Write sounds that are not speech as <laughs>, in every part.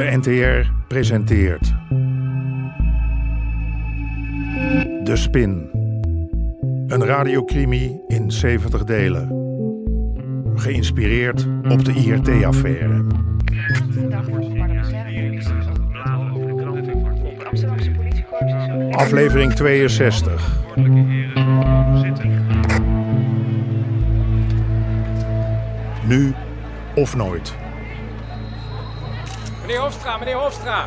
De NTR presenteert. De Spin. Een radiocrimi in 70 delen. Geïnspireerd op de IRT-affaire. Aflevering 62. Nu of nooit. Meneer Hofstra, meneer Hofstra.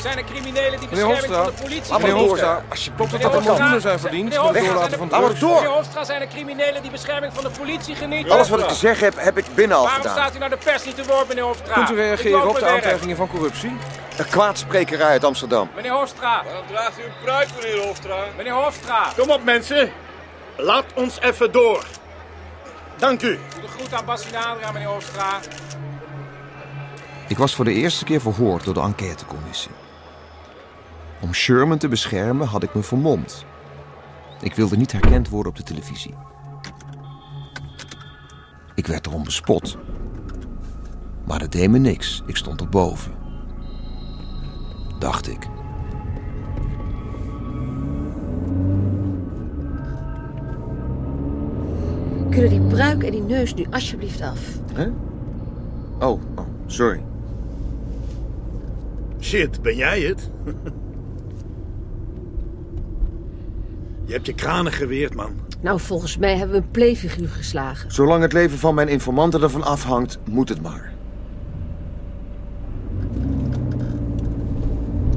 Zijn er criminelen die Meneer bescherming Hofstra, van de politie laat maar genieten? door. Alsjeblieft, dat Meneer er Hofstra, miljoenen zijn verdiend meneer Hofstra, doorlaten zijn van er- drugs. door. Meneer Hofstra, zijn er criminelen die bescherming van de politie genieten? Alles wat ik te zeggen heb, heb ik binnen al Waarom gedaan. staat u naar de pers niet te woord, meneer Hofstra? Kunt u reageren op de aantijgingen van corruptie? Een kwaadsprekerij uit Amsterdam. Meneer Hofstra, Waarom draagt u een pruik, meneer Hofstra? meneer Hofstra. Kom op mensen, laat ons even door. Dank u. Doe de groet aan Adria, meneer Hofstra. Ik was voor de eerste keer verhoord door de enquêtecommissie. Om Sherman te beschermen had ik me vermomd. Ik wilde niet herkend worden op de televisie. Ik werd erom bespot. Maar dat deed me niks. Ik stond erboven. Dacht ik. Kunnen die pruik en die neus nu alsjeblieft af? Hè? Oh, oh, sorry. Shit, ben jij het? <laughs> Je hebt je kranen geweerd, man. Nou, volgens mij hebben we een playfiguur geslagen. Zolang het leven van mijn informanten ervan afhangt, moet het maar.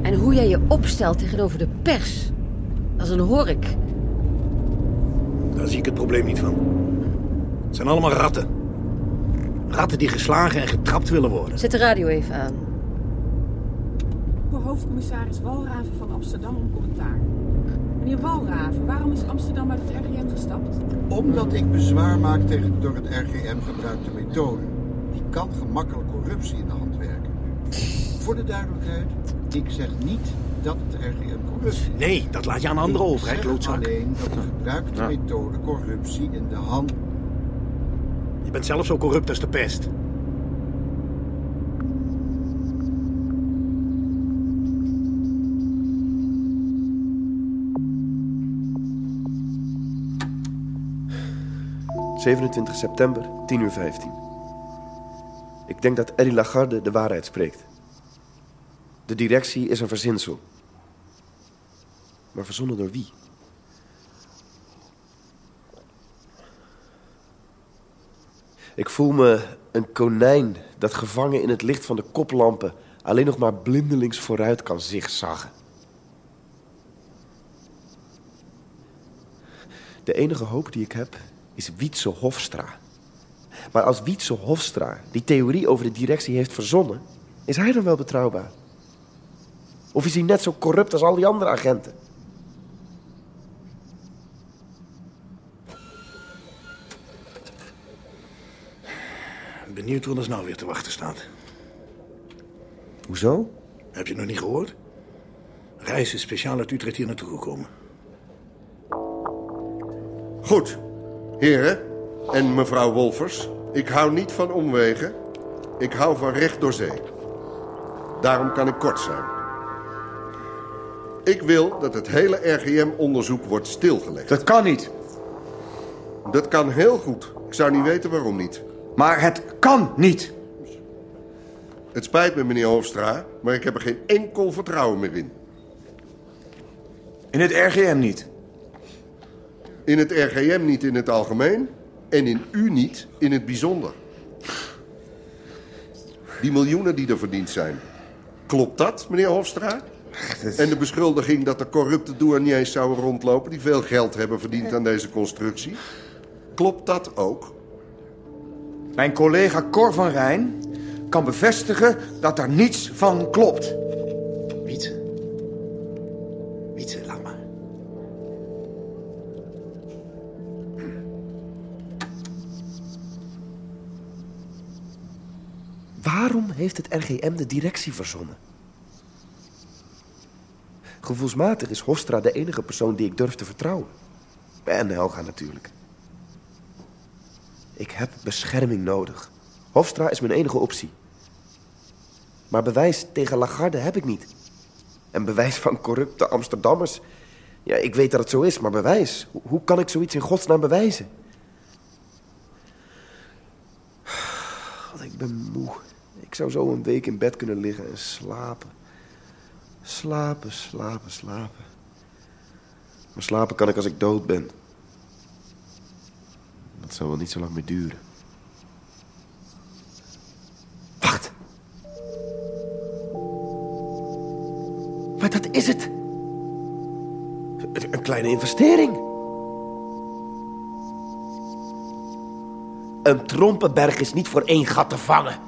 En hoe jij je opstelt tegenover de pers. Als een hork. Daar zie ik het probleem niet van. Het zijn allemaal ratten. Ratten die geslagen en getrapt willen worden. Zet de radio even aan. Hoofdcommissaris Walraven van Amsterdam om commentaar. Meneer Walraven, waarom is Amsterdam uit het RGM gestapt? Omdat ik bezwaar maak tegen de door het RGM gebruikte methode. Die kan gemakkelijk corruptie in de hand werken. Voor de duidelijkheid, ik zeg niet dat het RGM corruptie is. Nee, dat laat je aan anderen over, hè, Ik zeg klootzak. alleen dat de gebruikte methode corruptie in de hand... Je bent zelf zo corrupt als de pest. ...27 september, 10 uur 15. Ik denk dat Eddie Lagarde de waarheid spreekt. De directie is een verzinsel. Maar verzonnen door wie? Ik voel me een konijn dat gevangen in het licht van de koplampen... alleen nog maar blindelings vooruit kan zigzaggen. De enige hoop die ik heb is Wietse Hofstra. Maar als Wietse Hofstra die theorie over de directie heeft verzonnen, is hij dan wel betrouwbaar? Of is hij net zo corrupt als al die andere agenten? Benieuwd wat ons nou weer te wachten staat. Hoezo? Heb je het nog niet gehoord? Reis is speciaal uit Utrecht hier naartoe gekomen. Goed, heren en mevrouw Wolfers. Ik hou niet van omwegen. Ik hou van recht door zee. Daarom kan ik kort zijn. Ik wil dat het hele RGM-onderzoek wordt stilgelegd. Dat kan niet. Dat kan heel goed. Ik zou niet weten waarom niet. Maar het kan niet. Het spijt me, meneer Hofstra, maar ik heb er geen enkel vertrouwen meer in. In het RGM niet. In het RGM niet in het algemeen en in u niet in het bijzonder. Die miljoenen die er verdiend zijn. Klopt dat, meneer Hofstra? <laughs> En de beschuldiging dat er corrupte douaniers zouden rondlopen... die veel geld hebben verdiend aan deze constructie. Klopt dat ook? Mijn collega Cor van Rijn kan bevestigen dat daar niets van klopt. Heeft het RGM de directie verzonnen? Gevoelsmatig is Hofstra de enige persoon die ik durf te vertrouwen. En Helga natuurlijk. Ik heb bescherming nodig. Hofstra is mijn enige optie. Maar bewijs tegen Lagarde heb ik niet. En bewijs van corrupte Amsterdammers... Ja, ik weet dat het zo is, maar bewijs. Hoe, kan ik zoiets in godsnaam bewijzen? <sighs> Ik ben moe. Zou zo een week in bed kunnen liggen en slapen. Slapen, slapen, slapen. Maar slapen kan ik als ik dood ben. Dat zal wel niet zo lang meer duren. Wacht. Maar dat is het. Een kleine investering. Een trompenberg is niet voor één gat te vangen.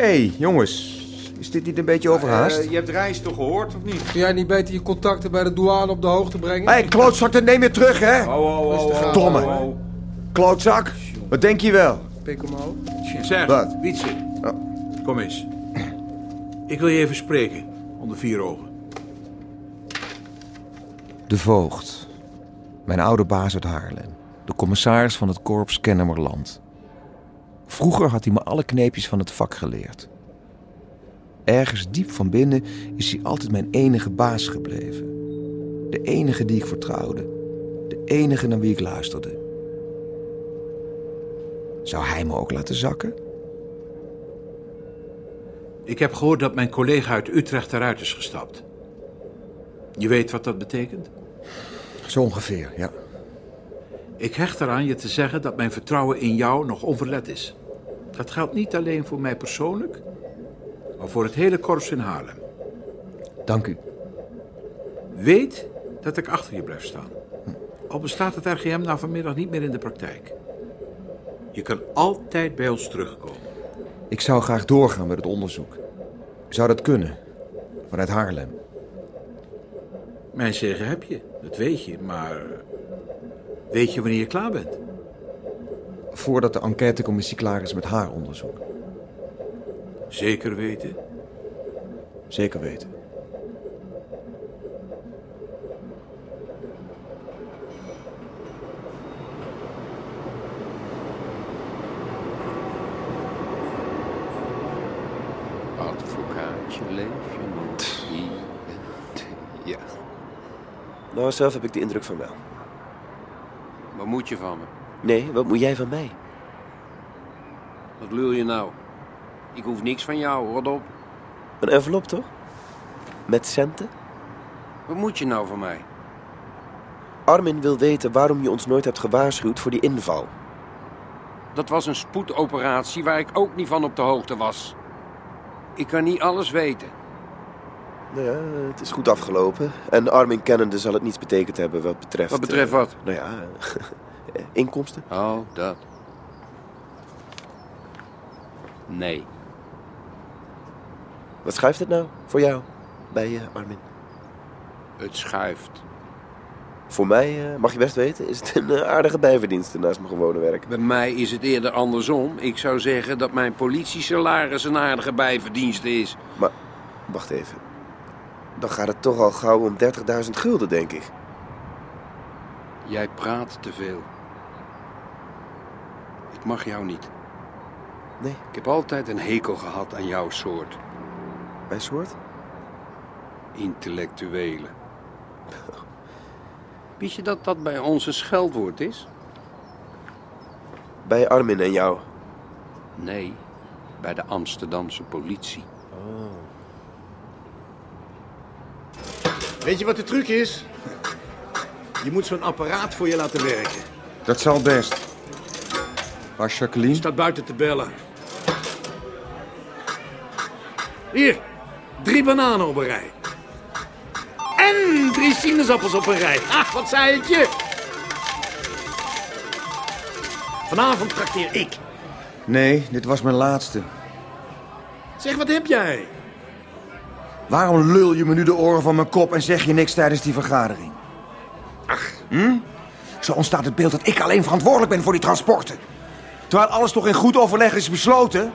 Hey, jongens. Is dit niet een beetje overhaast? Eh, je hebt reis toch gehoord, of niet? Kun jij niet beter je contacten bij de douane op de hoogte brengen? Hé, hey, klootzak, dat neem je terug, hè? Oh, oh, oh, oh. Domme. oh, oh. Klootzak, wat denk je wel? Pik omhoog. Zeg, Wat? Wietse. Kom eens. Ik wil je even spreken, onder vier ogen. De voogd. Mijn oude baas uit Haarlem. De commissaris van het korps Kennemerland. Vroeger had hij me alle kneepjes van het vak geleerd. Ergens diep van binnen is hij altijd mijn enige baas gebleven. De enige die ik vertrouwde. De enige naar wie ik luisterde. Zou hij me ook laten zakken? Ik heb gehoord dat mijn collega uit Utrecht eruit is gestapt. Je weet wat dat betekent? Zo ongeveer, ja. Ik hecht eraan je te zeggen dat mijn vertrouwen in jou nog onverlet is. Dat geldt niet alleen voor mij persoonlijk, maar voor het hele korps in Haarlem. Dank u. Weet dat ik achter je blijf staan. Al bestaat het RGM nou vanmiddag niet meer in de praktijk. Je kan altijd bij ons terugkomen. Ik zou graag doorgaan met het onderzoek. Zou dat kunnen? Vanuit Haarlem. Mijn zegen heb je, dat weet je, maar weet je wanneer je klaar bent? Voordat de enquêtecommissie klaar is met haar onderzoek. Zeker weten? Zeker weten. Advocaatje, leef je nog? Ja. Nou, zelf heb ik de indruk van wel. Wat moet je van me? Nee, wat moet jij van mij? Wat lul je nou? Ik hoef niks van jou, rot op. Een envelop, toch? Met centen? Wat moet je nou van mij? Armin wil weten waarom je ons nooit hebt gewaarschuwd voor die inval. Dat was een spoedoperatie waar ik ook niet van op de hoogte was. Ik kan niet alles weten. Nou ja, het is goed afgelopen. En Armin kennende zal het niets betekend hebben wat betreft... Wat betreft eh, wat? nou ja, <laughs> inkomsten. Oh, dat. Nee. Wat schuift het nou voor jou bij je, Armin? Het schuift. Voor mij, eh, mag je best weten, is het een eh, aardige bijverdienste naast mijn gewone werk. Bij mij is het eerder andersom. Ik zou zeggen dat mijn politiesalaris een aardige bijverdienste is. Maar, wacht even. Dan gaat het toch al gauw om 30.000 gulden, denk ik. Jij praat te veel. Ik mag jou niet. Nee. Ik heb altijd een hekel gehad aan jouw soort. Mijn soort? Intellectuelen. Weet je dat dat bij ons een scheldwoord is? Bij Armin en jou. Nee, bij de Amsterdamse politie. Weet je wat de truc is? Je moet zo'n apparaat voor je laten werken. Dat zal best. Waar Jacqueline? Staat buiten te bellen. Hier, drie bananen op een rij. En drie sinaasappels op een rij. <laughs> Ah, wat zei het je? Vanavond trakteer ik. Nee, dit was mijn laatste. Zeg, wat heb jij? Waarom lul je me nu de oren van mijn kop en zeg je niks tijdens die vergadering? Ach. Hm? Zo ontstaat het beeld dat ik alleen verantwoordelijk ben voor die transporten. Terwijl alles toch in goed overleg is besloten?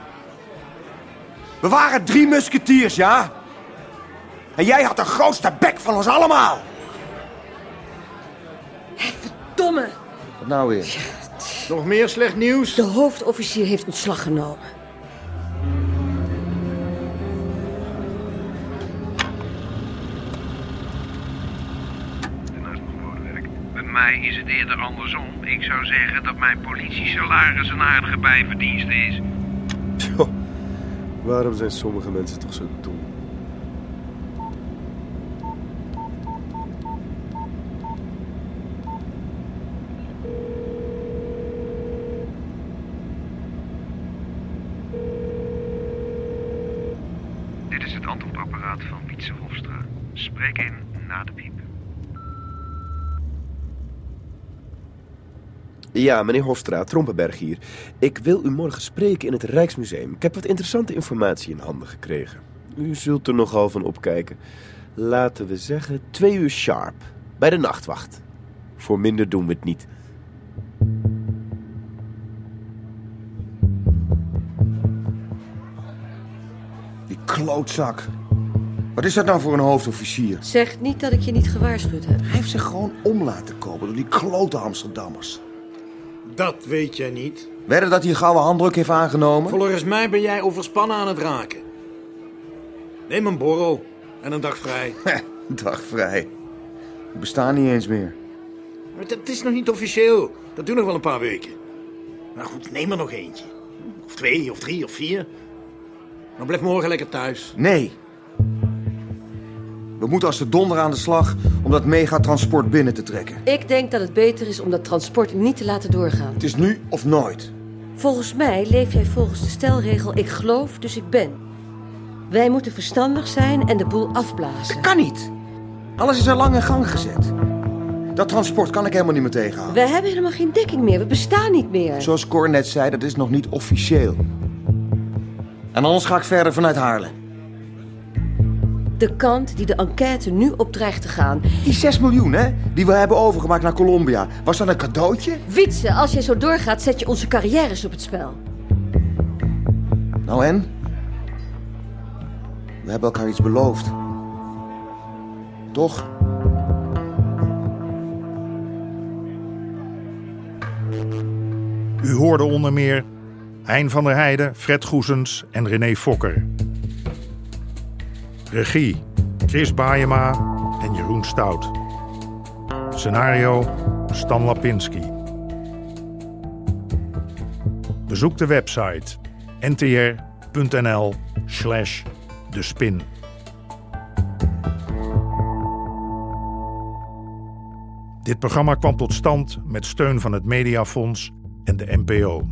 We waren drie musketiers, ja? En jij had de grootste bek van ons allemaal. Domme. Wat nou weer? Nog meer slecht nieuws? De hoofdofficier heeft ontslag genomen. Mij is het eerder andersom. Ik zou zeggen dat mijn politiesalaris een aardige bijverdienste is. Waarom zijn sommige mensen toch zo dom? Dit is het antwoordapparaat van Wietse Hofstra. Spreek in na de piep. Ja, meneer Hofstra, Trompenberg hier. Ik wil u morgen spreken in het Rijksmuseum. Ik heb wat interessante informatie in handen gekregen. U zult er nogal van opkijken. Laten we zeggen twee uur sharp. Bij de nachtwacht. Voor minder doen we het niet. Die klootzak. Wat is dat nou voor een hoofdofficier? Zeg niet dat ik je niet gewaarschuwd heb. Hij heeft zich gewoon om laten kopen door die klote Amsterdammers. Dat weet jij niet. Wedden dat hij een gouden handdruk heeft aangenomen? Volgens mij ben jij overspannen aan het raken. Neem een borrel en een dag vrij. <laughs> Dag vrij. We bestaan niet eens meer. Maar Het is nog niet officieel. Dat duurt nog wel een paar weken. Nou goed, neem er nog eentje. Of twee, of drie, of vier. Maar blijf morgen lekker thuis. Nee. We moeten als de donder aan de slag om dat megatransport binnen te trekken. Ik denk dat het beter is om dat transport niet te laten doorgaan. Het is nu of nooit. Volgens mij leef jij volgens de stelregel ik geloof, dus ik ben. Wij moeten verstandig zijn en de boel afblazen. Kan niet. Alles is al lang in gang gezet. Dat transport kan ik helemaal niet meer tegenhouden. Wij hebben helemaal geen dekking meer. We bestaan niet meer. Zoals Cor net zei, dat is nog niet officieel. En anders ga ik verder vanuit Haarlem. De kant die de enquête nu op dreigt te gaan. Die 6 miljoen, hè? Die we hebben overgemaakt naar Colombia. Was dat een cadeautje? Wietse, als jij zo doorgaat, zet je onze carrières op het spel. Nou en? We hebben elkaar iets beloofd. Toch? U hoorde onder meer Hein van der Heijden, Fred Goesens en René Fokker. Regie Chris Baayema en Jeroen Stout. Scenario Stan Lapinski. Bezoek de website ntr.nl slash de spin. Dit programma kwam tot stand met steun van het Mediafonds en de NPO.